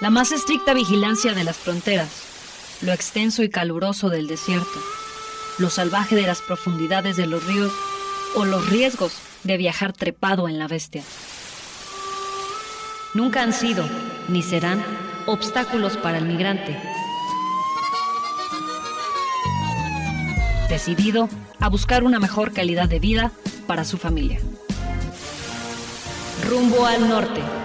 la más estricta vigilancia de las fronteras, lo extenso y caluroso del desierto, lo salvaje de las profundidades de los ríos o los riesgos de viajar trepado en la bestia. Nunca han sido, ni serán, obstáculos para el migrante. Decidido a buscar una mejor calidad de vida para su familia. Rumbo al norte.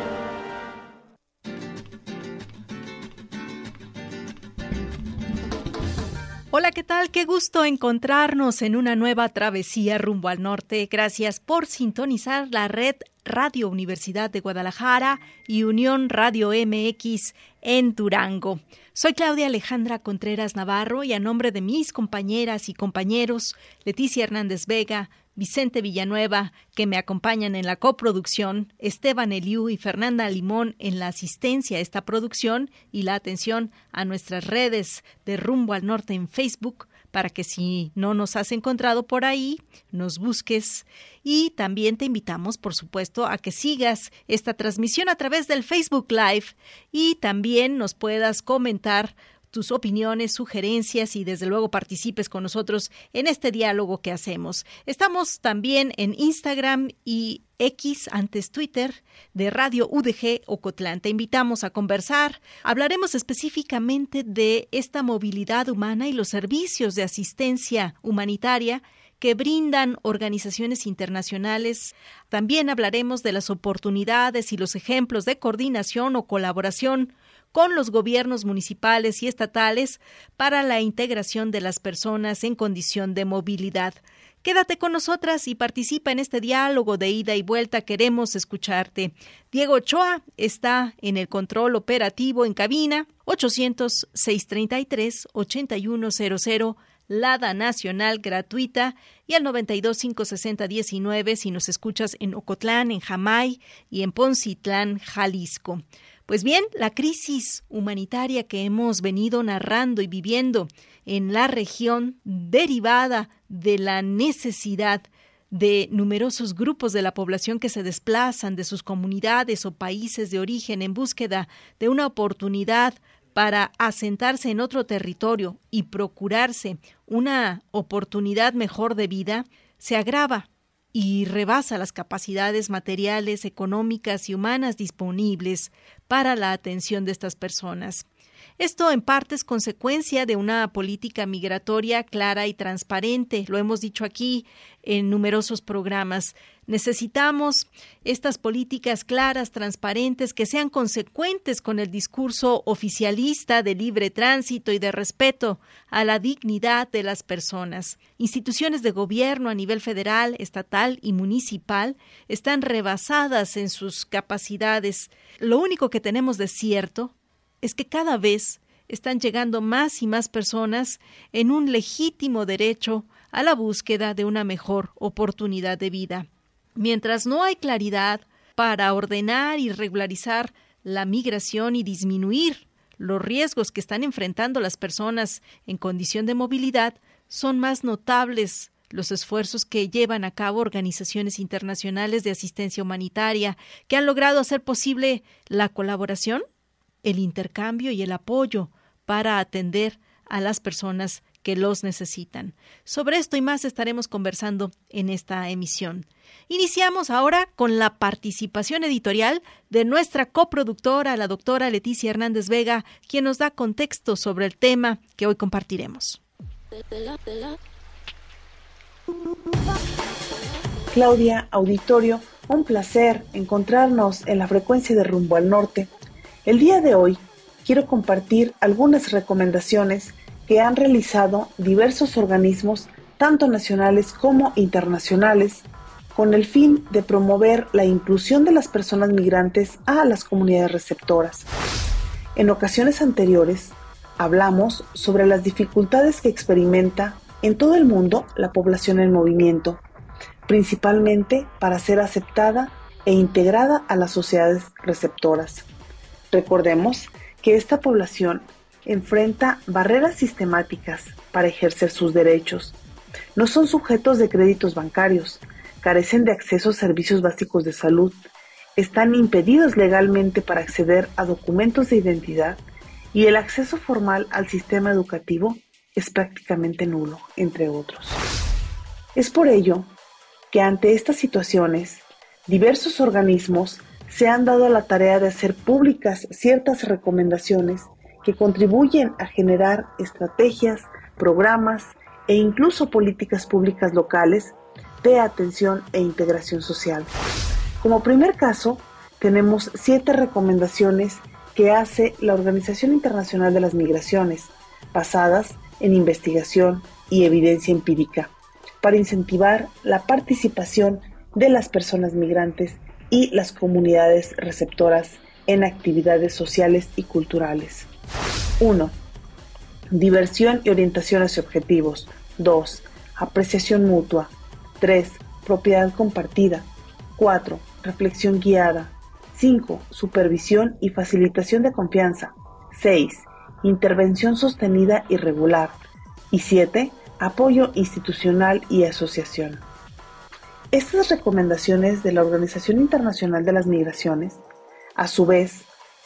¿Qué gusto encontrarnos en una nueva travesía rumbo al norte. Gracias por sintonizar la red Radio Universidad de Guadalajara y Unión Radio MX en Durango. Soy Claudia Alejandra Contreras Navarro y a nombre de mis compañeras y compañeros, Leticia Hernández Vega, Vicente Villanueva, que me acompañan en la coproducción, Esteban Eliu y Fernanda Limón en la asistencia a esta producción y la atención a nuestras redes de Rumbo al Norte en Facebook, para que si no nos has encontrado por ahí, nos busques. Y también te invitamos, por supuesto, a que sigas esta transmisión a través del Facebook Live y también nos puedas comentar tus opiniones, sugerencias y desde luego participes con nosotros en este diálogo que hacemos. Estamos también en Instagram y X, antes Twitter, de Radio UDG Ocotlán. Te invitamos a conversar. Hablaremos específicamente de esta movilidad humana y los servicios de asistencia humanitaria que brindan organizaciones internacionales. También hablaremos de las oportunidades y los ejemplos de coordinación o colaboración con los gobiernos municipales y estatales para la integración de las personas en condición de movilidad. Quédate con nosotras y participa en este diálogo de ida y vuelta. Queremos escucharte. Diego Ochoa está en el control operativo en cabina 800-633-8100, Lada Nacional gratuita y al 92 560 19 si nos escuchas en Ocotlán, en Jamay y en Poncitlán, Jalisco. Pues bien, la crisis humanitaria que hemos venido narrando y viviendo en la región derivada de la necesidad de numerosos grupos de la población que se desplazan de sus comunidades o países de origen en búsqueda de una oportunidad para asentarse en otro territorio y procurarse una oportunidad mejor de vida, se agrava y rebasa las capacidades materiales, económicas y humanas disponibles para la atención de estas personas. Esto en parte es consecuencia de una política migratoria clara y transparente. Lo hemos dicho aquí en numerosos programas. Necesitamos estas políticas claras, transparentes, que sean consecuentes con el discurso oficialista de libre tránsito y de respeto a la dignidad de las personas. Instituciones de gobierno a nivel federal, estatal y municipal están rebasadas en sus capacidades. Lo único que tenemos de cierto es que cada vez están llegando más y más personas en un legítimo derecho a la búsqueda de una mejor oportunidad de vida. Mientras no hay claridad para ordenar y regularizar la migración y disminuir los riesgos que están enfrentando las personas en condición de movilidad, son más notables los esfuerzos que llevan a cabo organizaciones internacionales de asistencia humanitaria que han logrado hacer posible la colaboración el intercambio y el apoyo para atender a las personas que los necesitan. Sobre esto y más estaremos conversando en esta emisión. Iniciamos ahora con la participación editorial de nuestra coproductora, la doctora Leticia Hernández Vega, quien nos da contexto sobre el tema que hoy compartiremos. Claudia, auditorio, un placer encontrarnos en la frecuencia de rumbo al norte el día de hoy quiero compartir algunas recomendaciones que han realizado diversos organismos, tanto nacionales como internacionales, con el fin de promover la inclusión de las personas migrantes a las comunidades receptoras. En ocasiones anteriores, hablamos sobre las dificultades que experimenta en todo el mundo la población en movimiento, principalmente para ser aceptada e integrada a las sociedades receptoras. Recordemos que esta población enfrenta barreras sistemáticas para ejercer sus derechos. No son sujetos de créditos bancarios, carecen de acceso a servicios básicos de salud están impedidos legalmente para acceder a documentos de identidad y el acceso formal al sistema educativo es prácticamente nulo, entre otros. Es por ello que ante estas situaciones, diversos organismos se han dado a la tarea de hacer públicas ciertas recomendaciones que contribuyen a generar estrategias, programas e incluso políticas públicas locales de atención e integración social. Como primer caso, tenemos siete recomendaciones que hace la Organización Internacional de las Migraciones, basadas en investigación y evidencia empírica, para incentivar la participación de las personas migrantes y las comunidades receptoras en actividades sociales y culturales. 1. Diversión y orientación hacia objetivos. 2. Apreciación mutua. 3. Propiedad compartida. 4. Reflexión guiada. 5. Supervisión y facilitación de confianza. 6. Intervención sostenida y regular. Y 7. Apoyo institucional y asociación. Estas recomendaciones de la Organización Internacional de las Migraciones, a su vez,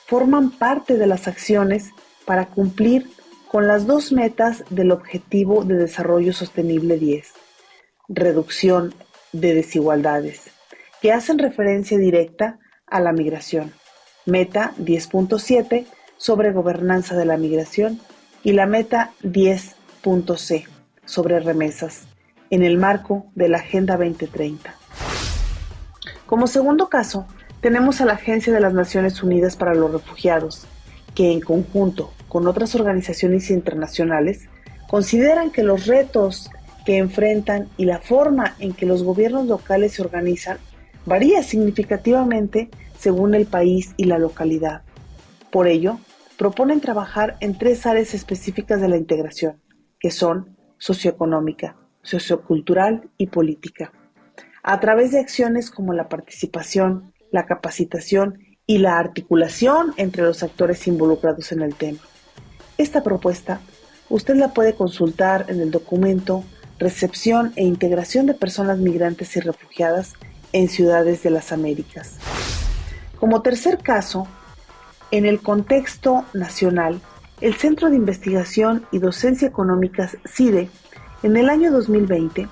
forman parte de las acciones para cumplir con las dos metas del Objetivo de Desarrollo Sostenible 10, reducción de desigualdades, que hacen referencia directa a la migración, meta 10.7 sobre gobernanza de la migración y la meta 10.c sobre remesas, en el marco de la Agenda 2030. Como segundo caso, tenemos a la Agencia de las Naciones Unidas para los Refugiados, que en conjunto con otras organizaciones internacionales consideran que los retos que enfrentan y la forma en que los gobiernos locales se organizan varía significativamente según el país y la localidad. Por ello, proponen trabajar en tres áreas específicas de la integración, que son socioeconómica, sociocultural y política, a través de acciones como la participación, la capacitación y la articulación entre los actores involucrados en el tema. Esta propuesta usted la puede consultar en el documento Recepción e Integración de Personas Migrantes y Refugiadas en Ciudades de las Américas. Como tercer caso, en el contexto nacional, el Centro de Investigación y Docencia Económicas CIDE en el año 2020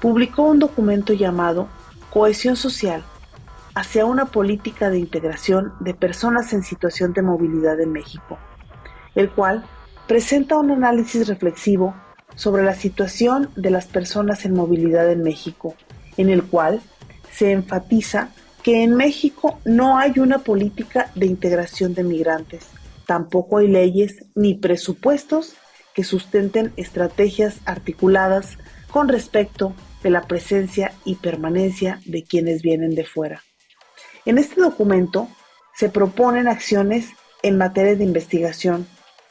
publicó un documento llamado Cohesión Social hacia una política de integración de personas en situación de movilidad en México, el cual presenta un análisis reflexivo sobre la situación de las personas en movilidad en México, en el cual se enfatiza que en México no hay una política de integración de migrantes, tampoco hay leyes ni presupuestos que sustenten estrategias articuladas con respecto de la presencia y permanencia de quienes vienen de fuera. En este documento se proponen acciones en materia de investigación,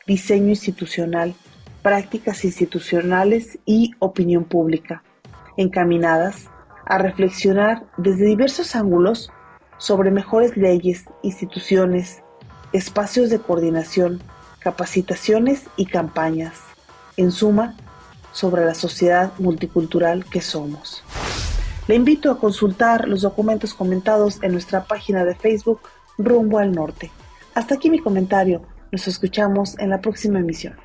diseño institucional, prácticas institucionales y opinión pública, encaminadas a reflexionar desde diversos ángulos sobre mejores leyes, instituciones, espacios de coordinación, capacitaciones y campañas, en suma, sobre la sociedad multicultural que somos. Le invito a consultar los documentos comentados en nuestra página de Facebook Rumbo al Norte. Hasta aquí mi comentario. Nos escuchamos en la próxima emisión.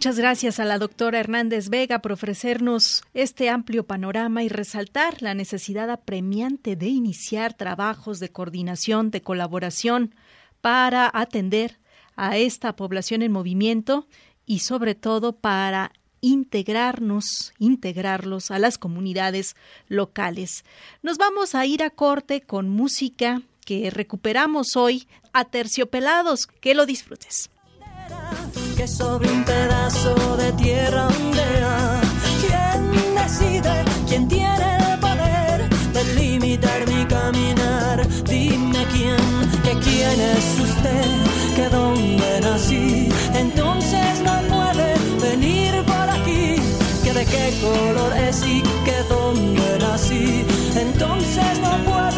Muchas gracias a la doctora Hernández Vega por ofrecernos este amplio panorama y resaltar la necesidad apremiante de iniciar trabajos de coordinación, de colaboración para atender a esta población en movimiento y sobre todo para integrarnos, integrarlos a las comunidades locales. Nos vamos a ir a corte con música que recuperamos hoy a terciopelados. Que lo disfrutes que sobre un pedazo de tierra ondea. ¿Quién decide? ¿Quién tiene el poder de limitar mi caminar? Dime quién, que quién es usted, que dónde nací. Entonces no puede venir por aquí. Que de qué color es y que dónde nací. Entonces no puede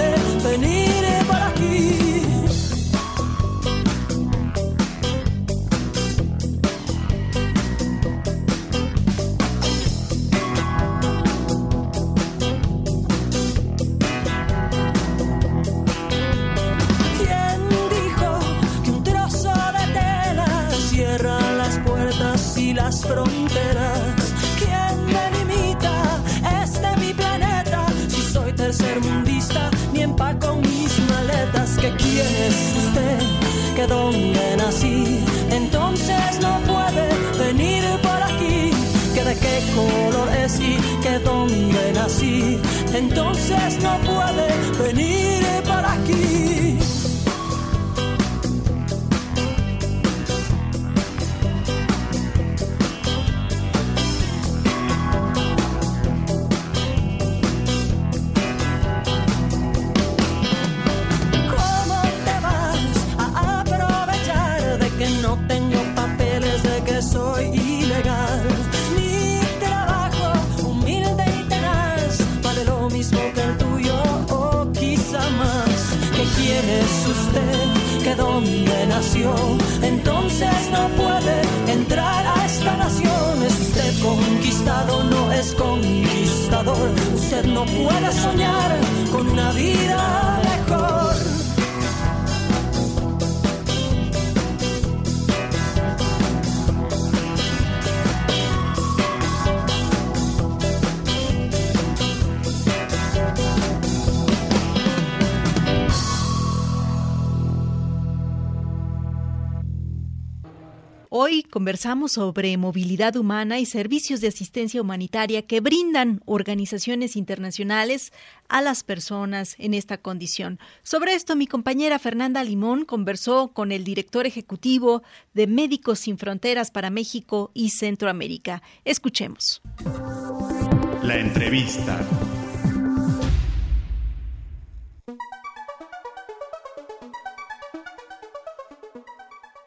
conversamos sobre movilidad humana y servicios de asistencia humanitaria que brindan organizaciones internacionales a las personas en esta condición. Sobre esto, mi compañera Fernanda Limón conversó con el director ejecutivo de Médicos Sin Fronteras para México y Centroamérica. Escuchemos. La entrevista.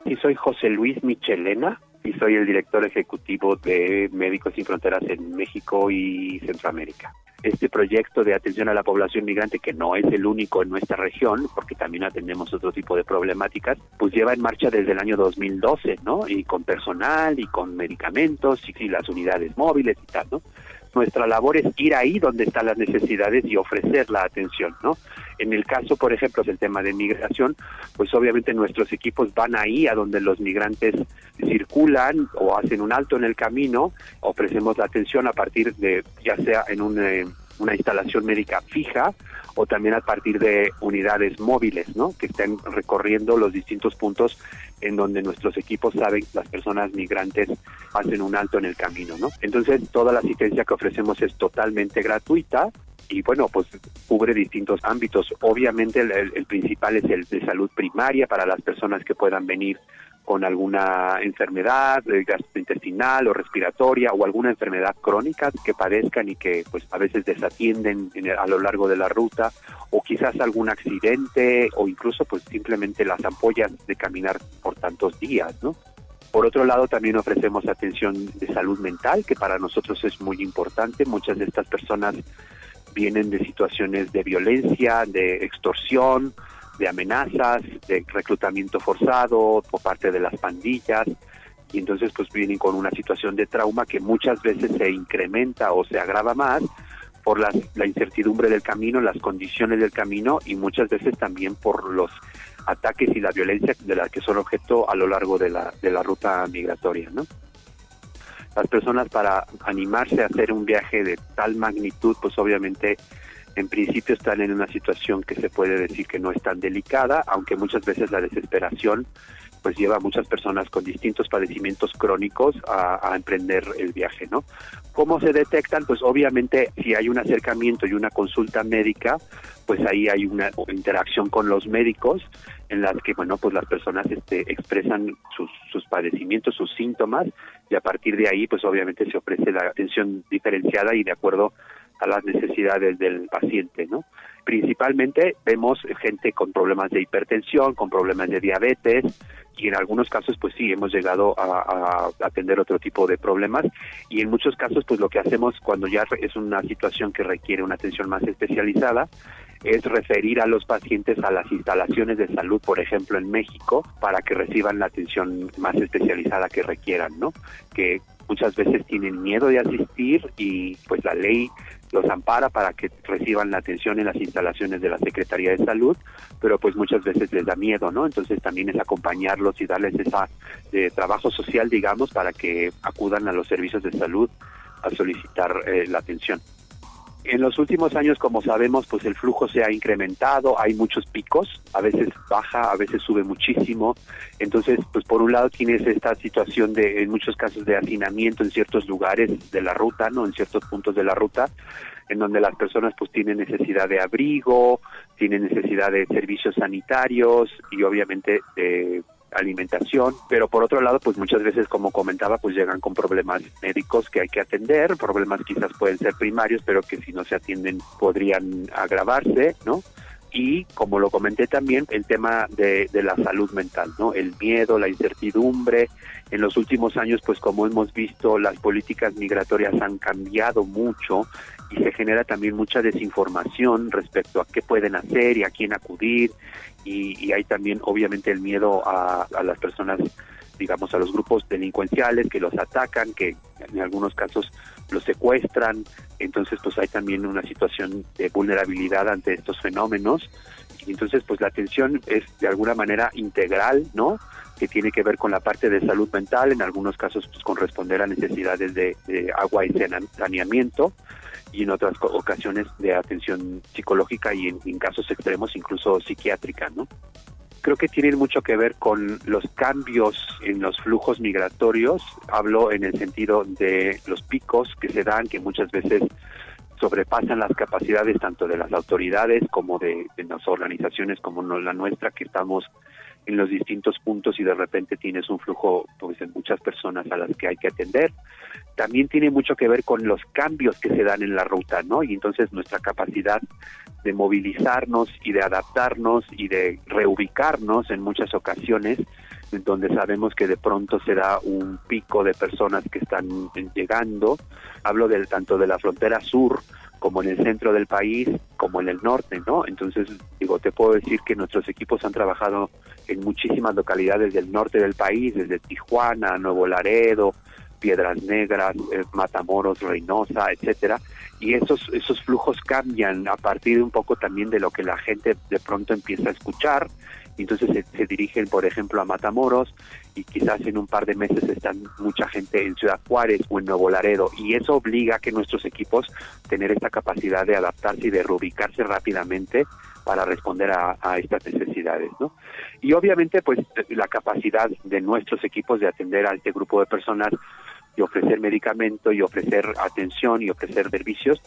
Y soy José Luis Michelena y soy el director ejecutivo de Médicos Sin Fronteras en México y Centroamérica. Este proyecto de atención a la población migrante, que no es el único en nuestra región, porque también atendemos otro tipo de problemáticas, pues lleva en marcha desde el año 2012, ¿no? Y con personal y con medicamentos y, y las unidades móviles y tal, ¿no? Nuestra labor es ir ahí donde están las necesidades y ofrecer la atención, ¿no? En el caso, por ejemplo, del tema de migración, pues obviamente nuestros equipos van ahí a donde los migrantes circulan o hacen un alto en el camino, ofrecemos la atención a partir de, ya sea en un, eh, una instalación médica fija o también a partir de unidades móviles, ¿no? Que estén recorriendo los distintos puntos en donde nuestros equipos saben las personas migrantes hacen un alto en el camino, ¿no? Entonces, toda la asistencia que ofrecemos es totalmente gratuita y bueno, pues cubre distintos ámbitos. Obviamente el, el principal es el de salud primaria para las personas que puedan venir con alguna enfermedad gastrointestinal o respiratoria o alguna enfermedad crónica que padezcan y que pues a veces desatienden a lo largo de la ruta o quizás algún accidente o incluso pues simplemente las ampollas de caminar por tantos días, ¿no? Por otro lado, también ofrecemos atención de salud mental, que para nosotros es muy importante. Muchas de estas personas vienen de situaciones de violencia, de extorsión, de amenazas, de reclutamiento forzado por parte de las pandillas y entonces pues vienen con una situación de trauma que muchas veces se incrementa o se agrava más por las, la incertidumbre del camino, las condiciones del camino y muchas veces también por los ataques y la violencia de la que son objeto a lo largo de la, de la ruta migratoria, ¿no? Las personas para animarse a hacer un viaje de tal magnitud, pues obviamente en principio están en una situación que se puede decir que no es tan delicada, aunque muchas veces la desesperación pues lleva a muchas personas con distintos padecimientos crónicos a, emprender el viaje, ¿no? ¿Cómo se detectan? Pues obviamente si hay un acercamiento y una consulta médica, pues ahí hay una interacción con los médicos en las que, bueno, pues las personas este, expresan sus, sus padecimientos, sus síntomas y a partir de ahí, pues obviamente se ofrece la atención diferenciada y de acuerdo a las necesidades del paciente, ¿no? Principalmente vemos gente con problemas de hipertensión, con problemas de diabetes y en algunos casos pues sí hemos llegado a, a, atender otro tipo de problemas y en muchos casos pues lo que hacemos cuando ya es una situación que requiere una atención más especializada es referir a los pacientes a las instalaciones de salud, por ejemplo, en México, para que reciban la atención más especializada que requieran, ¿no? Que muchas veces tienen miedo de asistir y pues la ley los ampara para que reciban la atención en las instalaciones de la Secretaría de Salud, pero pues muchas veces les da miedo, ¿no? Entonces también es acompañarlos y darles esa de trabajo social, digamos, para que acudan a los servicios de salud a solicitar eh, la atención. En los últimos años, como sabemos, pues el flujo se ha incrementado, hay muchos picos, a veces baja, a veces sube muchísimo. Entonces, pues por un lado tienes esta situación de, en muchos casos, de hacinamiento en ciertos lugares de la ruta, ¿no? En ciertos puntos de la ruta, en donde las personas pues tienen necesidad de abrigo, tienen necesidad de servicios sanitarios y obviamente de alimentación, pero por otro lado, pues muchas veces, como comentaba, pues llegan con problemas médicos que hay que atender, problemas quizás pueden ser primarios, pero que si no se atienden podrían agravarse, ¿no? Y como lo comenté también el tema de, de, la salud mental no el miedo la incertidumbre. En los últimos años pues como hemos visto las políticas migratorias han cambiado mucho y se genera también mucha desinformación respecto a qué pueden hacer y a quién acudir. Y, hay también obviamente el miedo a, las personas, digamos, a los grupos delincuenciales que los atacan, que en algunos casos los secuestran, entonces pues hay también una situación de vulnerabilidad ante estos fenómenos y entonces pues la atención es de alguna manera integral, ¿no? que tiene que ver con la parte de salud mental, en algunos casos pues con responder a necesidades de, de agua y saneamiento, y en otras ocasiones de atención psicológica y en, casos extremos incluso psiquiátrica, ¿no? Creo que tienen mucho que ver con los cambios en los flujos migratorios. Hablo en el sentido de los picos que se dan, que muchas veces sobrepasan las capacidades tanto de las autoridades como de, de las organizaciones como la nuestra, que estamos en los distintos puntos y de repente tienes un flujo pues de muchas personas a las que hay que atender. También tiene mucho que ver con los cambios que se dan en la ruta, ¿no? Y entonces nuestra capacidad de movilizarnos y de adaptarnos y de reubicarnos en muchas ocasiones donde sabemos que de pronto se da un pico de personas que están llegando. Hablo del tanto de la frontera sur como en el centro del país, como en el norte, ¿no? Entonces, digo, te puedo decir que nuestros equipos han trabajado en muchísimas localidades del norte del país, desde Tijuana, Nuevo Laredo, Piedras Negras, eh, Matamoros, Reynosa, etcétera, y esos esos flujos cambian a partir de un poco también de lo que la gente de pronto empieza a escuchar entonces se, dirigen, por ejemplo, a Matamoros y quizás en un par de meses están mucha gente en Ciudad Juárez o en Nuevo Laredo y eso obliga a que nuestros equipos tener esta capacidad de adaptarse y de reubicarse rápidamente para responder a, a, estas necesidades, ¿no? Y obviamente, pues, la capacidad de nuestros equipos de atender a este grupo de personas y ofrecer medicamento y ofrecer atención y ofrecer servicios,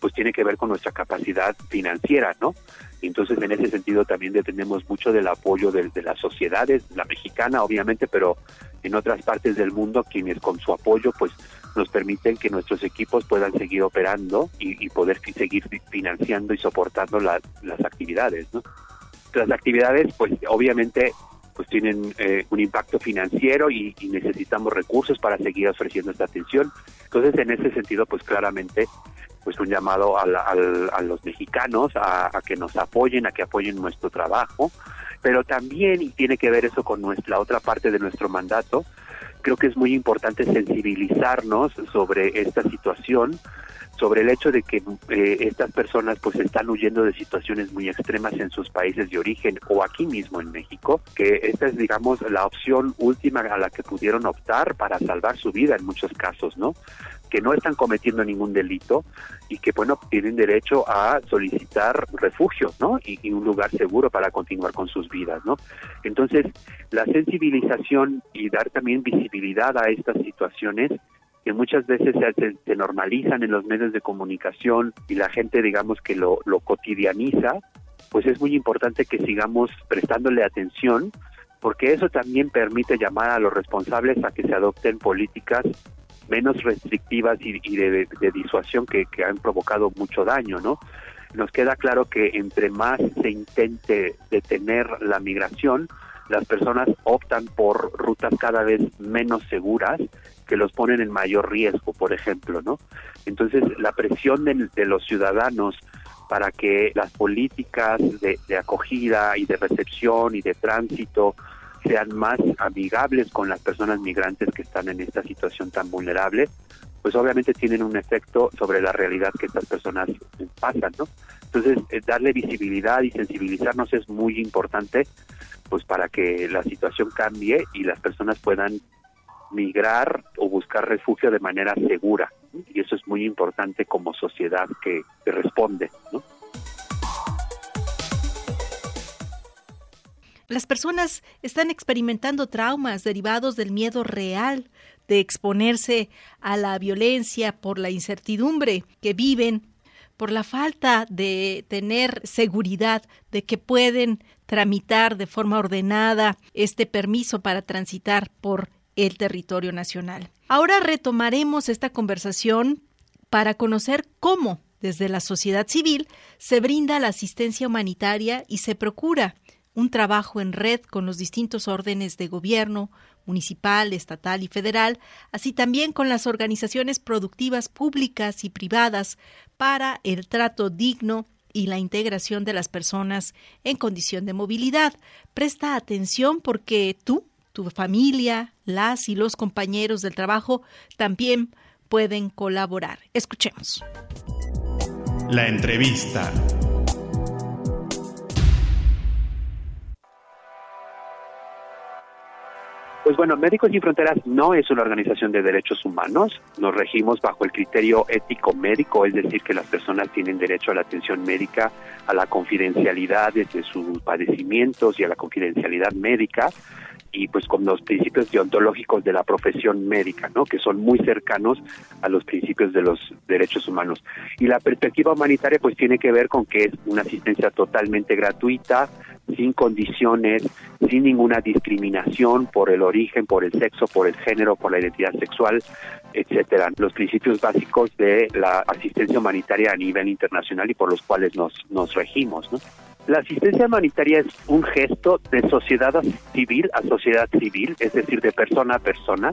pues tiene que ver con nuestra capacidad financiera, ¿no? Entonces, en ese sentido también dependemos mucho del apoyo de, las sociedades, la mexicana obviamente, pero en otras partes del mundo, quienes con su apoyo, pues nos permiten que nuestros equipos puedan seguir operando y, poder seguir financiando y soportando las actividades, ¿no? Las actividades, pues obviamente pues tienen eh, un impacto financiero y, necesitamos recursos para seguir ofreciendo esta atención. Entonces, en ese sentido, pues claramente, pues un llamado a, los mexicanos a, que nos apoyen, a que apoyen nuestro trabajo, pero también, y tiene que ver eso con nuestra otra parte de nuestro mandato, creo que es muy importante sensibilizarnos sobre esta situación, sobre el hecho de que eh, estas personas pues están huyendo de situaciones muy extremas en sus países de origen o aquí mismo en México, que esta es digamos la opción última a la que pudieron optar para salvar su vida en muchos casos, ¿no? que no están cometiendo ningún delito y que bueno tienen derecho a solicitar refugio no y, y, un lugar seguro para continuar con sus vidas no entonces la sensibilización y dar también visibilidad a estas situaciones que muchas veces se, normalizan en los medios de comunicación y la gente digamos que lo, cotidianiza, pues es muy importante que sigamos prestándole atención porque eso también permite llamar a los responsables a que se adopten políticas menos restrictivas y, de, de, disuasión que, que, han provocado mucho daño, ¿no? Nos queda claro que entre más se intente detener la migración, las personas optan por rutas cada vez menos seguras que los ponen en mayor riesgo, por ejemplo, ¿no? Entonces, la presión de, los ciudadanos para que las políticas de, acogida y de recepción y de tránsito sean más amigables con las personas migrantes que están en esta situación tan vulnerable, pues obviamente tienen un efecto sobre la realidad que estas personas pasan, ¿no? Entonces, eh, darle visibilidad y sensibilizarnos es muy importante, pues para que la situación cambie y las personas puedan migrar o buscar refugio de manera segura. Y eso es muy importante como sociedad que, responde. Las personas están experimentando traumas derivados del miedo real de exponerse a la violencia por la incertidumbre que viven, por la falta de tener seguridad de que pueden tramitar de forma ordenada este permiso para transitar por el territorio nacional. Ahora retomaremos esta conversación para conocer cómo desde la sociedad civil se brinda la asistencia humanitaria y se procura un trabajo en red con los distintos órdenes de gobierno, municipal, estatal y federal, así también con las organizaciones productivas públicas y privadas para el trato digno y la integración de las personas en condición de movilidad. Presta atención porque tú, tu familia, las y los compañeros del trabajo también pueden colaborar. Escuchemos. La entrevista. Pues bueno, Médicos Sin Fronteras no es una organización de derechos humanos, nos regimos bajo el criterio ético médico, es decir, que las personas tienen derecho a la atención médica, a la confidencialidad de sus padecimientos y a la confidencialidad médica y pues con los principios deontológicos de la profesión médica, ¿no? que son muy cercanos a los principios de los derechos humanos. Y la perspectiva humanitaria pues tiene que ver con que es una asistencia totalmente gratuita, sin condiciones, sin ninguna discriminación por el origen, por el sexo, por el género, por la identidad sexual, etcétera. Los principios básicos de la asistencia humanitaria a nivel internacional y por los cuales nos, nos regimos, ¿no? La asistencia humanitaria es un gesto de sociedad civil a sociedad civil, es decir, de persona a persona,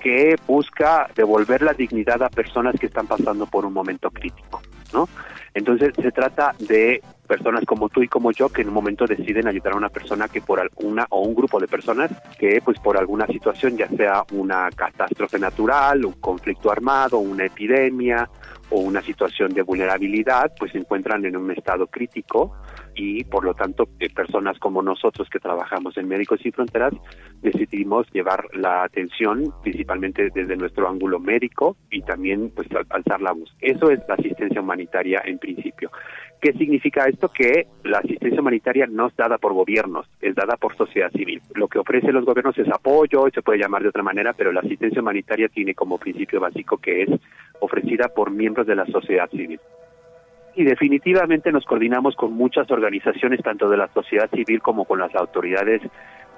que busca devolver la dignidad a personas que están pasando por un momento crítico, ¿no? Entonces se trata de personas como tú y como yo que en un momento deciden ayudar a una persona que por alguna o un grupo de personas que pues por alguna situación ya sea una catástrofe natural, un conflicto armado, una epidemia o una situación de vulnerabilidad, pues se encuentran en un estado crítico y por lo tanto eh, personas como nosotros que trabajamos en Médicos Sin Fronteras decidimos llevar la atención principalmente desde nuestro ángulo médico y también pues alzar la voz. Eso es la asistencia humanitaria en principio. ¿Qué significa esto? Que la asistencia humanitaria no es dada por gobiernos, es dada por sociedad civil. Lo que ofrecen los gobiernos es apoyo, se puede llamar de otra manera, pero la asistencia humanitaria tiene como principio básico que es ofrecida por miembros de la sociedad civil y definitivamente nos coordinamos con muchas organizaciones, tanto de la sociedad civil como con las autoridades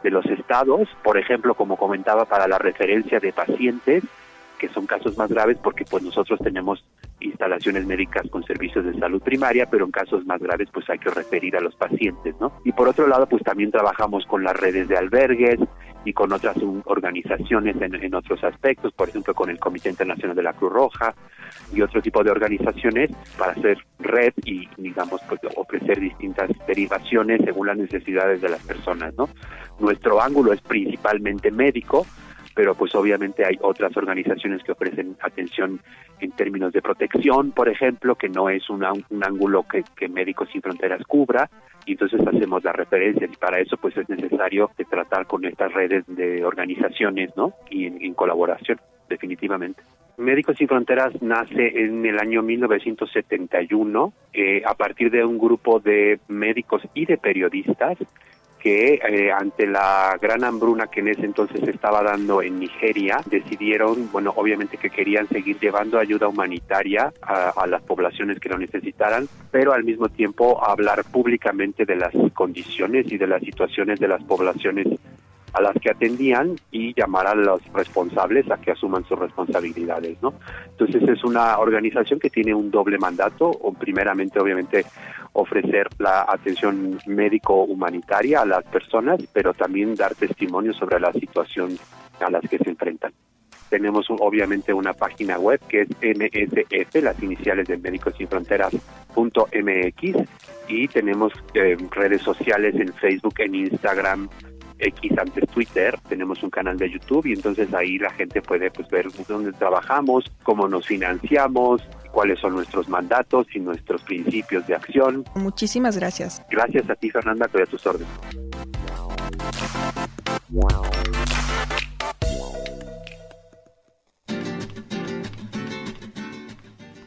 de los estados, por ejemplo, como comentaba, para la referencia de pacientes, que son casos más graves porque pues nosotros tenemos instalaciones médicas con servicios de salud primaria, pero en casos más graves pues hay que referir a los pacientes, ¿no? Y por otro lado pues también trabajamos con las redes de albergues y con otras organizaciones en, otros aspectos, por ejemplo con el Comité Internacional de la Cruz Roja y otro tipo de organizaciones para hacer red y digamos pues, ofrecer distintas derivaciones según las necesidades de las personas, ¿no? Nuestro ángulo es principalmente médico, pero pues obviamente hay otras organizaciones que ofrecen atención en términos de protección, por ejemplo, que no es un ángulo que, Médicos Sin Fronteras cubra, y entonces hacemos las referencias y para eso pues es necesario tratar con estas redes de organizaciones, ¿no? Y en, colaboración, definitivamente. Médicos Sin Fronteras nace en el año 1971 eh, a partir de un grupo de médicos y de periodistas que eh, ante la gran hambruna que en ese entonces estaba dando en Nigeria, decidieron, bueno, obviamente que querían seguir llevando ayuda humanitaria a, a, las poblaciones que lo necesitaran, pero al mismo tiempo hablar públicamente de las condiciones y de las situaciones de las poblaciones a las que atendían y llamar a los responsables a que asuman sus responsabilidades, ¿no? Entonces es una organización que tiene un doble mandato, primeramente obviamente ofrecer la atención médico-humanitaria a las personas, pero también dar testimonio sobre la situación a las que se enfrentan. Tenemos obviamente una página web que es MSF, las iniciales de Médicos Sin Fronteras.mx y tenemos eh, redes sociales en Facebook, en Instagram, X antes Twitter, tenemos un canal de YouTube y entonces ahí la gente puede pues ver dónde trabajamos, cómo nos financiamos, cuáles son nuestros mandatos y nuestros principios de acción. Muchísimas gracias. Gracias a ti Fernanda, estoy a tus órdenes.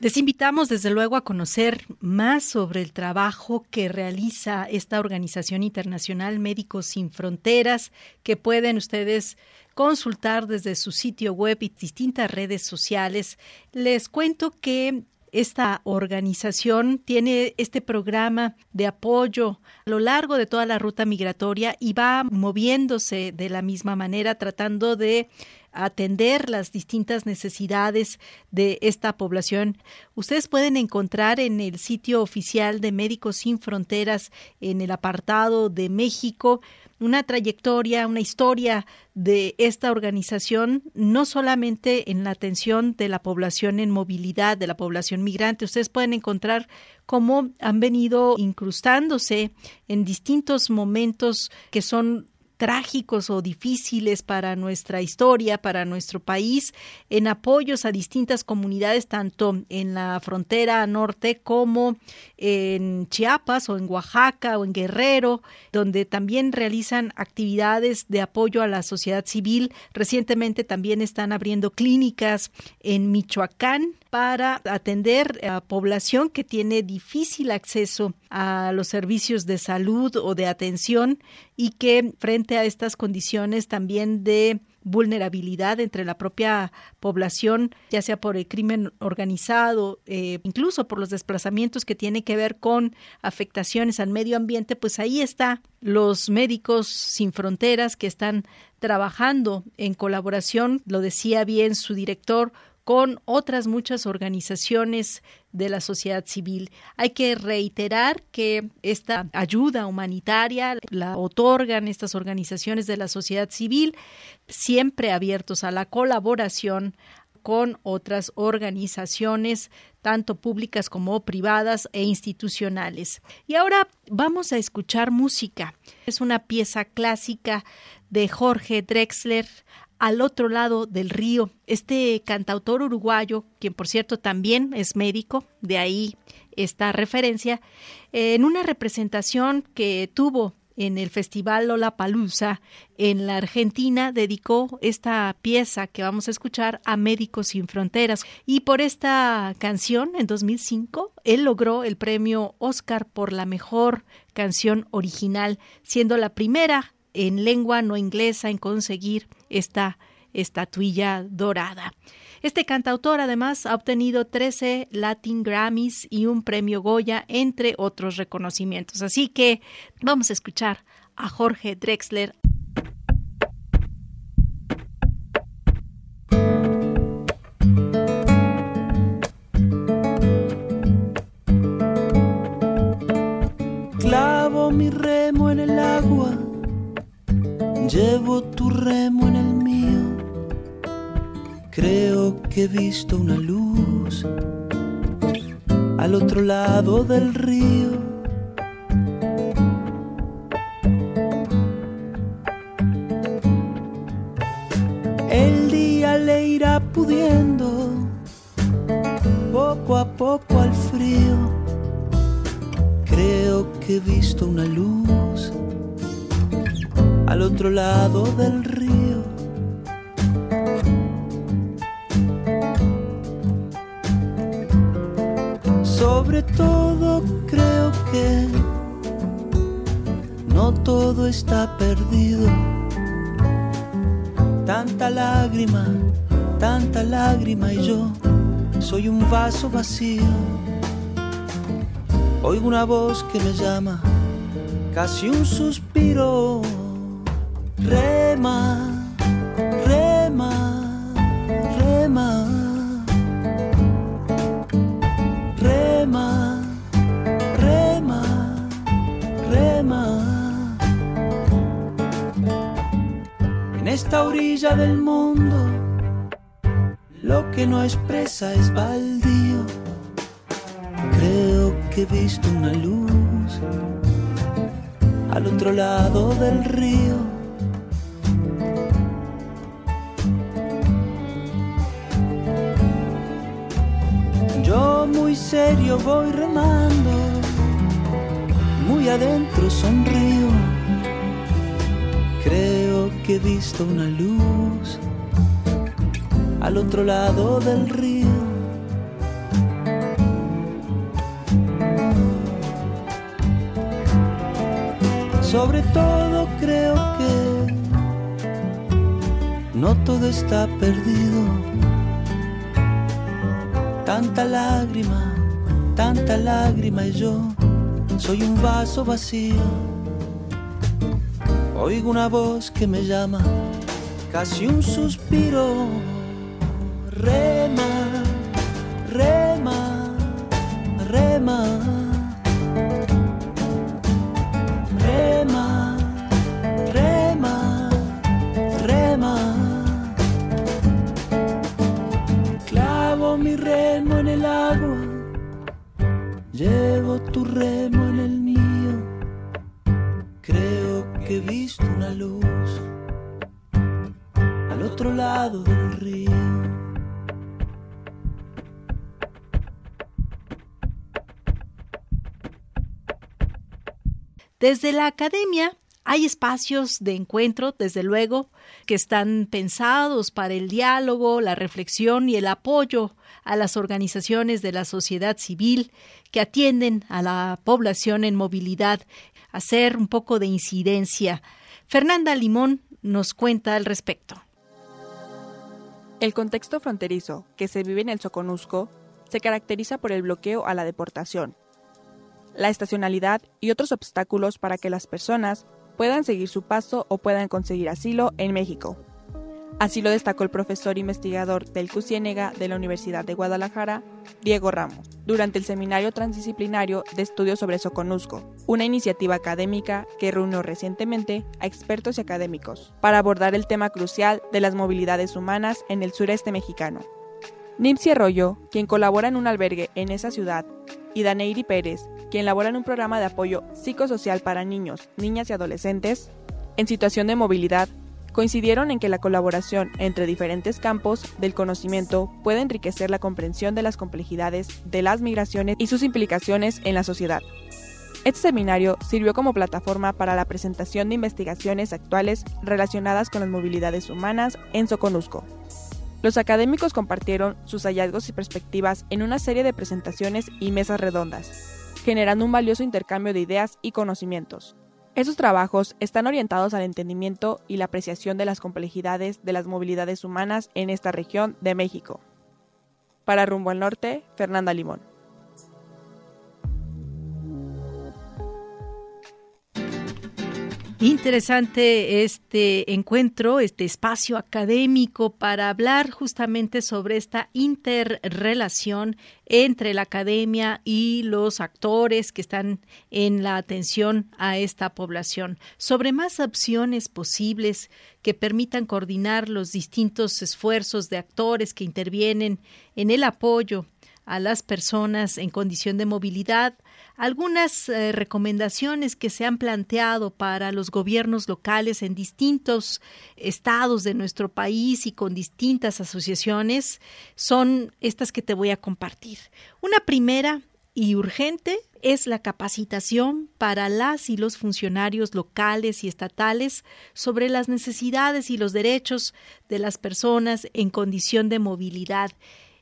Les invitamos desde luego a conocer más sobre el trabajo que realiza esta organización internacional Médicos Sin Fronteras, que pueden ustedes consultar desde su sitio web y distintas redes sociales. Les cuento que esta organización tiene este programa de apoyo a lo largo de toda la ruta migratoria y va moviéndose de la misma manera, tratando de atender las distintas necesidades de esta población. Ustedes pueden encontrar en el sitio oficial de Médicos Sin Fronteras, en el apartado de México, una trayectoria, una historia de esta organización, no solamente en la atención de la población en movilidad, de la población migrante. Ustedes pueden encontrar cómo han venido incrustándose en distintos momentos que son trágicos o difíciles para nuestra historia, para nuestro país, en apoyos a distintas comunidades, tanto en la frontera norte como en Chiapas o en Oaxaca o en Guerrero, donde también realizan actividades de apoyo a la sociedad civil. Recientemente también están abriendo clínicas en Michoacán para atender a población que tiene difícil acceso a los servicios de salud o de atención y que frente a estas condiciones también de vulnerabilidad entre la propia población, ya sea por el crimen organizado, eh, incluso por los desplazamientos que tienen que ver con afectaciones al medio ambiente, pues ahí está los médicos sin fronteras que están trabajando en colaboración, lo decía bien su director, con otras muchas organizaciones de la sociedad civil. Hay que reiterar que esta ayuda humanitaria la otorgan estas organizaciones de la sociedad civil, siempre abiertos a la colaboración con otras organizaciones, tanto públicas como privadas e institucionales. Y ahora vamos a escuchar música. Es una pieza clásica de Jorge Drexler, al otro lado del río. Este cantautor uruguayo, quien por cierto también es médico, de ahí esta referencia, en una representación que tuvo en el Festival Lollapalooza en la Argentina dedicó esta pieza que vamos a escuchar a Médicos Sin Fronteras y por esta canción en 2005 él logró el premio Oscar por la mejor canción original, siendo la primera en lengua no inglesa en conseguir esta estatuilla dorada. Este cantautor además ha obtenido 13 Latin Grammys y un premio Goya, entre otros reconocimientos. Así que vamos a escuchar a Jorge Drexler. Llevo tu remo en el mío. Creo que he visto una luz al otro lado del río. El día le irá pudiendo poco a poco al frío. Creo que he visto una luz al otro lado del río. Sobre todo creo que no todo está perdido. Tanta lágrima, tanta lágrima y yo soy un vaso vacío. Oigo una voz que me llama, casi un suspiro rema, rema, rema, rema, rema, rema. En esta orilla del mundo, lo que no expresa es baldío. Creo que he visto una luz al otro lado del río serio voy remando, muy adentro sonrío. Creo que he visto una luz al otro lado del río. Sobre todo creo que no todo está perdido. Tanta lágrima, tanta lágrima y yo soy un vaso vacío. Oigo una voz que me llama, casi un suspiro. Rema, rema, rema. Desde la academia hay espacios de encuentro, desde luego, que están pensados para el diálogo, la reflexión y el apoyo a las organizaciones de la sociedad civil que atienden a la población en movilidad, hacer un poco de incidencia. Fernanda Limón nos cuenta al respecto. El contexto fronterizo que se vive en el Soconusco se caracteriza por el bloqueo a la deportación, la estacionalidad y otros obstáculos para que las personas puedan seguir su paso o puedan conseguir asilo en México. Así lo destacó el profesor investigador del CUCIENEGA de la Universidad de Guadalajara, Diego Ramos, durante el seminario transdisciplinario de estudios sobre Soconusco, una iniciativa académica que reunió recientemente a expertos y académicos para abordar el tema crucial de las movilidades humanas en el sureste mexicano. Nipsi Arroyo, quien colabora en un albergue en esa ciudad, y Daneiri Pérez, quien labora en un programa de apoyo psicosocial para niños, niñas y adolescentes en situación de movilidad, coincidieron en que la colaboración entre diferentes campos del conocimiento puede enriquecer la comprensión de las complejidades de las migraciones y sus implicaciones en la sociedad. Este seminario sirvió como plataforma para la presentación de investigaciones actuales relacionadas con las movilidades humanas en Soconusco. Los académicos compartieron sus hallazgos y perspectivas en una serie de presentaciones y mesas redondas, generando un valioso intercambio de ideas y conocimientos. Esos trabajos están orientados al entendimiento y la apreciación de las complejidades de las movilidades humanas en esta región de México. Para Rumbo al Norte, Fernanda Limón. Interesante este encuentro, este espacio académico para hablar justamente sobre esta interrelación entre la academia y los actores que están en la atención a esta población, sobre más opciones posibles que permitan coordinar los distintos esfuerzos de actores que intervienen en el apoyo a las personas en condición de movilidad, algunas eh, recomendaciones que se han planteado para los gobiernos locales en distintos estados de nuestro país y con distintas asociaciones son estas que te voy a compartir. Una primera y urgente es la capacitación para las y los funcionarios locales y estatales sobre las necesidades y los derechos de las personas en condición de movilidad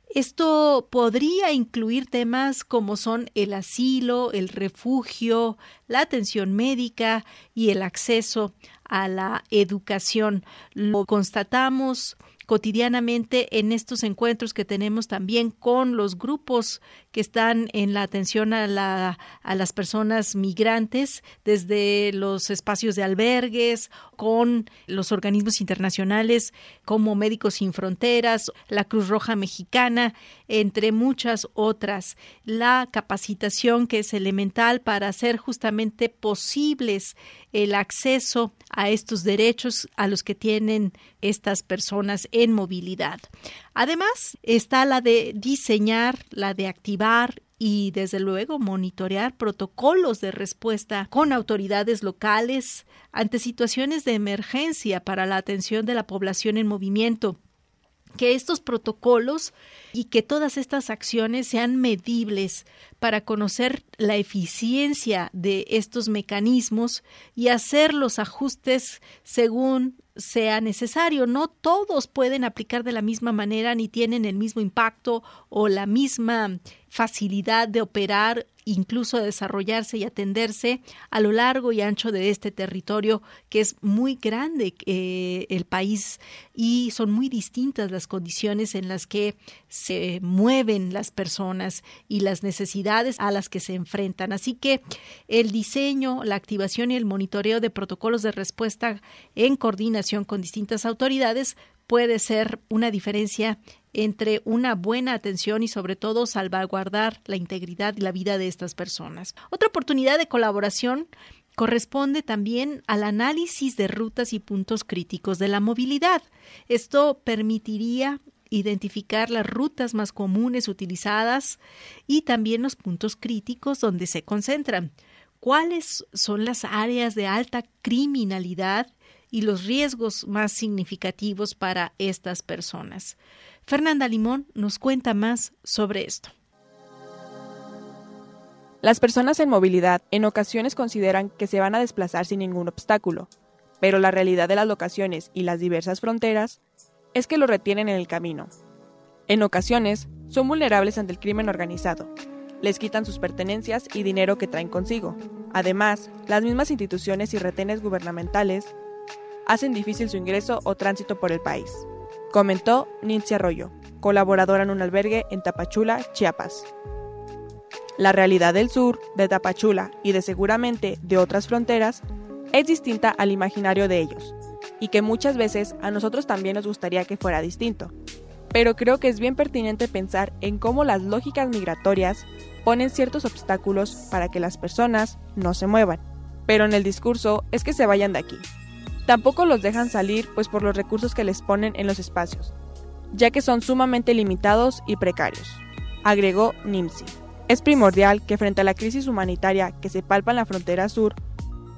esto podría incluir temas como son el asilo, el refugio, la atención médica y el acceso a la educación. Lo constatamos cotidianamente en estos encuentros que tenemos también con los grupos que están en la atención a, la, a las personas migrantes, desde los espacios de albergues, con los organismos internacionales como Médicos Sin Fronteras, la Cruz Roja Mexicana, entre muchas otras. La capacitación que es elemental para hacer justamente posibles el acceso a estos derechos a los que tienen estas personas en movilidad. Además, está la de diseñar, la de activar y desde luego monitorear protocolos de respuesta con autoridades locales ante situaciones de emergencia para la atención de la población en movimiento que estos protocolos y que todas estas acciones sean medibles para conocer la eficiencia de estos mecanismos y hacer los ajustes según sea necesario. No todos pueden aplicar de la misma manera ni tienen el mismo impacto o la misma facilidad de operar incluso desarrollarse y atenderse a lo largo y ancho de este territorio que es muy grande eh, el país y son muy distintas las condiciones en las que se mueven las personas y las necesidades a las que se enfrentan. Así que el diseño, la activación y el monitoreo de protocolos de respuesta en coordinación con distintas autoridades puede ser una diferencia entre una buena atención y sobre todo salvaguardar la integridad y la vida de estas personas. Otra oportunidad de colaboración corresponde también al análisis de rutas y puntos críticos de la movilidad. Esto permitiría identificar las rutas más comunes utilizadas y también los puntos críticos donde se concentran. ¿Cuáles son las áreas de alta criminalidad y los riesgos más significativos para estas personas. Fernanda Limón nos cuenta más sobre esto. Las personas en movilidad en ocasiones consideran que se van a desplazar sin ningún obstáculo, pero la realidad de las locaciones y las diversas fronteras es que lo retienen en el camino. En ocasiones, son vulnerables ante el crimen organizado. Les quitan sus pertenencias y dinero que traen consigo. Además, las mismas instituciones y retenes gubernamentales hacen difícil su ingreso o tránsito por el país, comentó Nincy Arroyo, colaboradora en un albergue en Tapachula, Chiapas. La realidad del sur, de Tapachula y de seguramente de otras fronteras es distinta al imaginario de ellos, y que muchas veces a nosotros también nos gustaría que fuera distinto. Pero creo que es bien pertinente pensar en cómo las lógicas migratorias ponen ciertos obstáculos para que las personas no se muevan. Pero en el discurso es que se vayan de aquí, Tampoco los dejan salir pues por los recursos que les ponen en los espacios, ya que son sumamente limitados y precarios, agregó Nimsi. Es primordial que frente a la crisis humanitaria que se palpa en la frontera sur,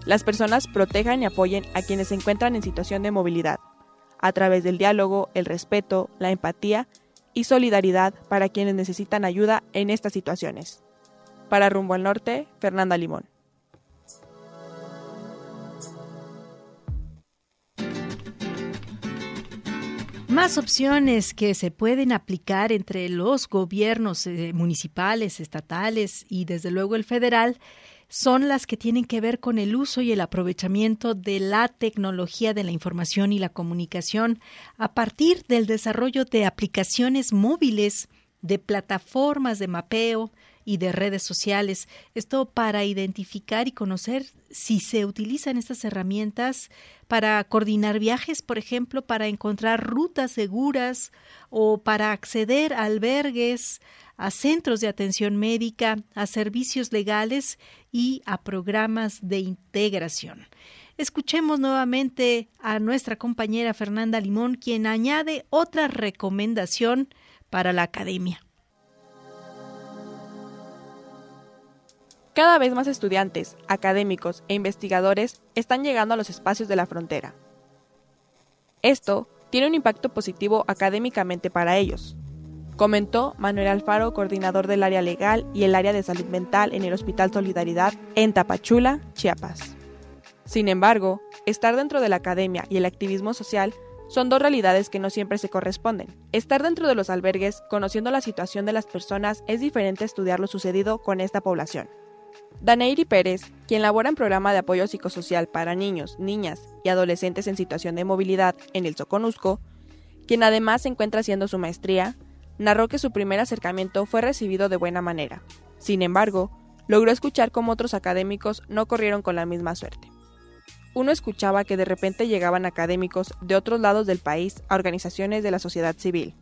las personas protejan y apoyen a quienes se encuentran en situación de movilidad, a través del diálogo, el respeto, la empatía y solidaridad para quienes necesitan ayuda en estas situaciones. Para Rumbo al Norte, Fernanda Limón. Más opciones que se pueden aplicar entre los gobiernos eh, municipales, estatales y desde luego el federal son las que tienen que ver con el uso y el aprovechamiento de la tecnología de la información y la comunicación a partir del desarrollo de aplicaciones móviles, de plataformas de mapeo, y de redes sociales. Esto para identificar y conocer si se utilizan estas herramientas para coordinar viajes, por ejemplo, para encontrar rutas seguras o para acceder a albergues, a centros de atención médica, a servicios legales y a programas de integración. Escuchemos nuevamente a nuestra compañera Fernanda Limón, quien añade otra recomendación para la academia. Cada vez más estudiantes, académicos e investigadores están llegando a los espacios de la frontera. Esto tiene un impacto positivo académicamente para ellos, comentó Manuel Alfaro, coordinador del área legal y el área de salud mental en el Hospital Solidaridad en Tapachula, Chiapas. Sin embargo, estar dentro de la academia y el activismo social son dos realidades que no siempre se corresponden. Estar dentro de los albergues, conociendo la situación de las personas, es diferente a estudiar lo sucedido con esta población. Daneiri Pérez, quien labora en programa de apoyo psicosocial para niños, niñas y adolescentes en situación de movilidad en el Soconusco, quien además se encuentra haciendo su maestría, narró que su primer acercamiento fue recibido de buena manera. Sin embargo, logró escuchar cómo otros académicos no corrieron con la misma suerte. Uno escuchaba que de repente llegaban académicos de otros lados del país a organizaciones de la sociedad civil,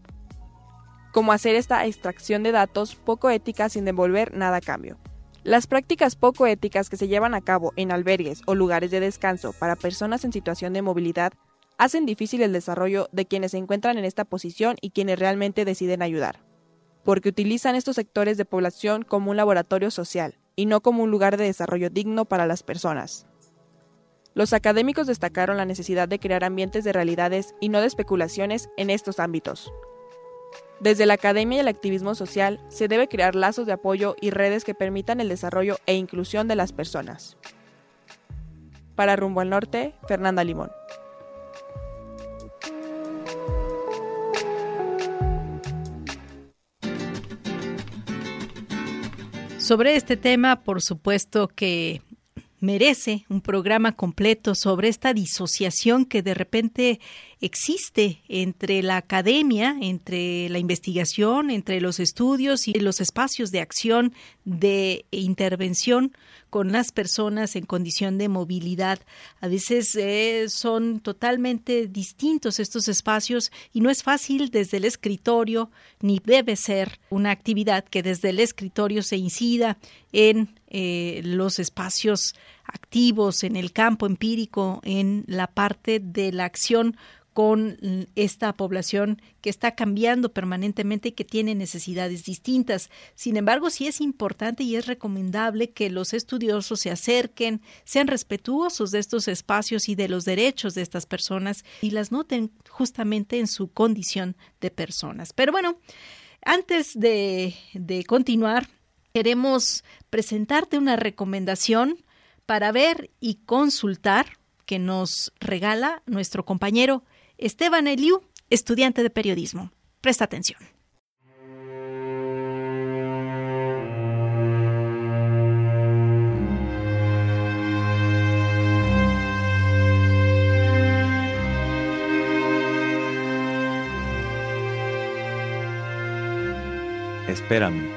como hacer esta extracción de datos poco ética sin devolver nada a cambio. Las prácticas poco éticas que se llevan a cabo en albergues o lugares de descanso para personas en situación de movilidad hacen difícil el desarrollo de quienes se encuentran en esta posición y quienes realmente deciden ayudar, porque utilizan estos sectores de población como un laboratorio social y no como un lugar de desarrollo digno para las personas. Los académicos destacaron la necesidad de crear ambientes de realidades y no de especulaciones en estos ámbitos. Desde la academia y el activismo social se debe crear lazos de apoyo y redes que permitan el desarrollo e inclusión de las personas. Para Rumbo al Norte, Fernanda Limón. Sobre este tema, por supuesto que merece un programa completo sobre esta disociación que de repente existe entre la academia, entre la investigación, entre los estudios y los espacios de acción, de intervención con las personas en condición de movilidad. A veces eh, son totalmente distintos estos espacios y no es fácil desde el escritorio, ni debe ser una actividad que desde el escritorio se incida en eh, los espacios activos, en el campo empírico, en la parte de la acción con esta población que está cambiando permanentemente y que tiene necesidades distintas. Sin embargo, sí es importante y es recomendable que los estudiosos se acerquen, sean respetuosos de estos espacios y de los derechos de estas personas y las noten justamente en su condición de personas. Pero bueno, antes de, de continuar, queremos presentarte una recomendación para ver y consultar que nos regala nuestro compañero Esteban Eliu, estudiante de periodismo. Presta atención. Espérame.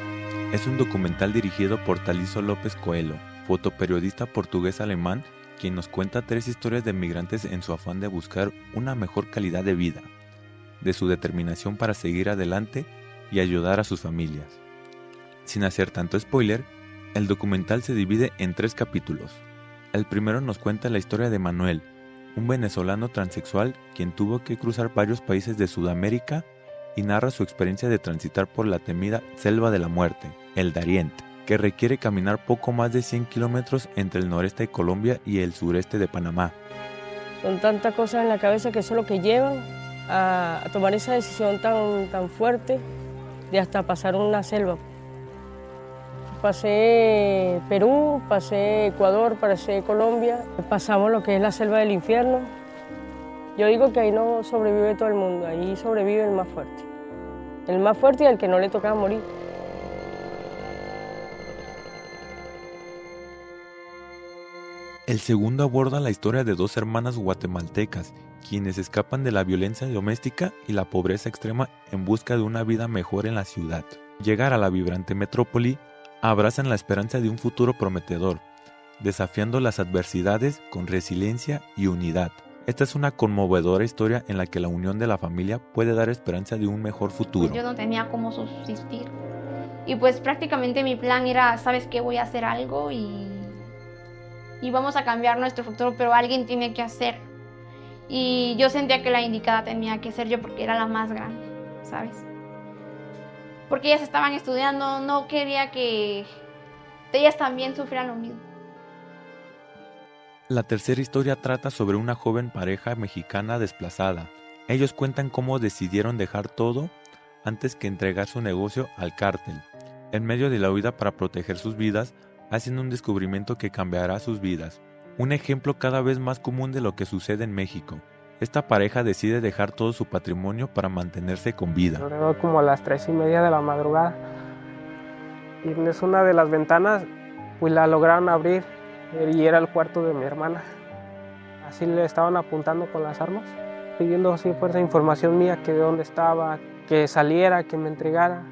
Es un documental dirigido por Taliso López Coelho, fotoperiodista portugués-alemán quien nos cuenta tres historias de migrantes en su afán de buscar una mejor calidad de vida, de su determinación para seguir adelante y ayudar a sus familias. Sin hacer tanto spoiler, el documental se divide en tres capítulos. El primero nos cuenta la historia de Manuel, un venezolano transexual quien tuvo que cruzar varios países de Sudamérica y narra su experiencia de transitar por la temida Selva de la Muerte, el Dariente que requiere caminar poco más de 100 kilómetros entre el noreste de Colombia y el sureste de Panamá. Son tantas cosas en la cabeza que eso es lo que llevan a, tomar esa decisión tan, tan fuerte de hasta pasar una selva. Pasé Perú, pasé Ecuador, pasé Colombia, pasamos lo que es la selva del infierno. Yo digo que ahí no sobrevive todo el mundo, ahí sobrevive el más fuerte. El más fuerte y el que no le toca morir. El segundo aborda la historia de dos hermanas guatemaltecas, quienes escapan de la violencia doméstica y la pobreza extrema en busca de una vida mejor en la ciudad. Llegar a la vibrante metrópoli abrazan la esperanza de un futuro prometedor, desafiando las adversidades con resiliencia y unidad. Esta es una conmovedora historia en la que la unión de la familia puede dar esperanza de un mejor futuro. Yo no tenía cómo subsistir. Y pues prácticamente mi plan era, ¿sabes qué? Voy a hacer algo y y vamos a cambiar nuestro futuro, pero alguien tiene que hacer. Y yo sentía que la indicada tenía que ser yo porque era la más grande, ¿sabes? Porque ellas estaban estudiando, no quería que ellas también sufrieran lo mismo. La tercera historia trata sobre una joven pareja mexicana desplazada. Ellos cuentan cómo decidieron dejar todo antes que entregar su negocio al cártel. En medio de la huida para proteger sus vidas, hacen un descubrimiento que cambiará sus vidas. Un ejemplo cada vez más común de lo que sucede en México. Esta pareja decide dejar todo su patrimonio para mantenerse con vida. como a las tres y media de la madrugada. Y es una de las ventanas, pues la lograron abrir y era el cuarto de mi hermana. Así le estaban apuntando con las armas, pidiendo así fuerza información mía, que de dónde estaba, que saliera, que me entregara.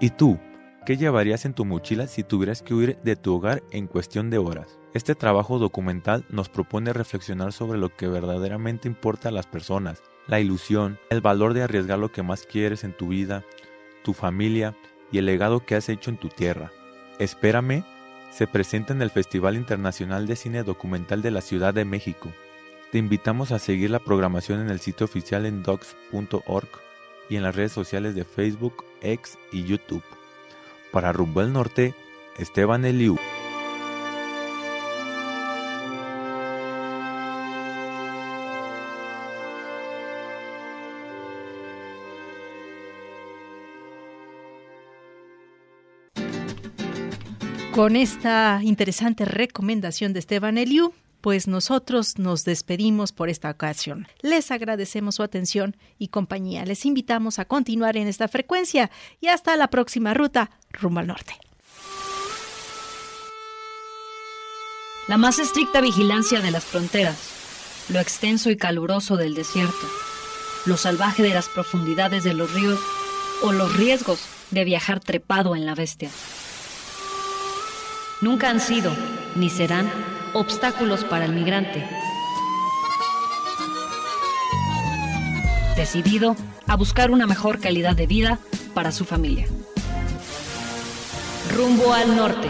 ¿Y tú? ¿Qué llevarías en tu mochila si tuvieras que huir de tu hogar en cuestión de horas? Este trabajo documental nos propone reflexionar sobre lo que verdaderamente importa a las personas, la ilusión, el valor de arriesgar lo que más quieres en tu vida, tu familia y el legado que has hecho en tu tierra. Espérame se presenta en el Festival Internacional de Cine Documental de la Ciudad de México. Te invitamos a seguir la programación en el sitio oficial en docs.org y en las redes sociales de Facebook, X y YouTube. Para Rumbo al Norte, Esteban Eliu. Con esta interesante recomendación de Esteban Eliu, pues nosotros nos despedimos por esta ocasión. Les agradecemos su atención y compañía. Les invitamos a continuar en esta frecuencia y hasta la próxima ruta rumbo al norte. La más estricta vigilancia de las fronteras, lo extenso y caluroso del desierto, lo salvaje de las profundidades de los ríos o los riesgos de viajar trepado en la bestia. Nunca han sido, ni serán, obstáculos para el migrante. Decidido a buscar una mejor calidad de vida para su familia. Rumbo al norte.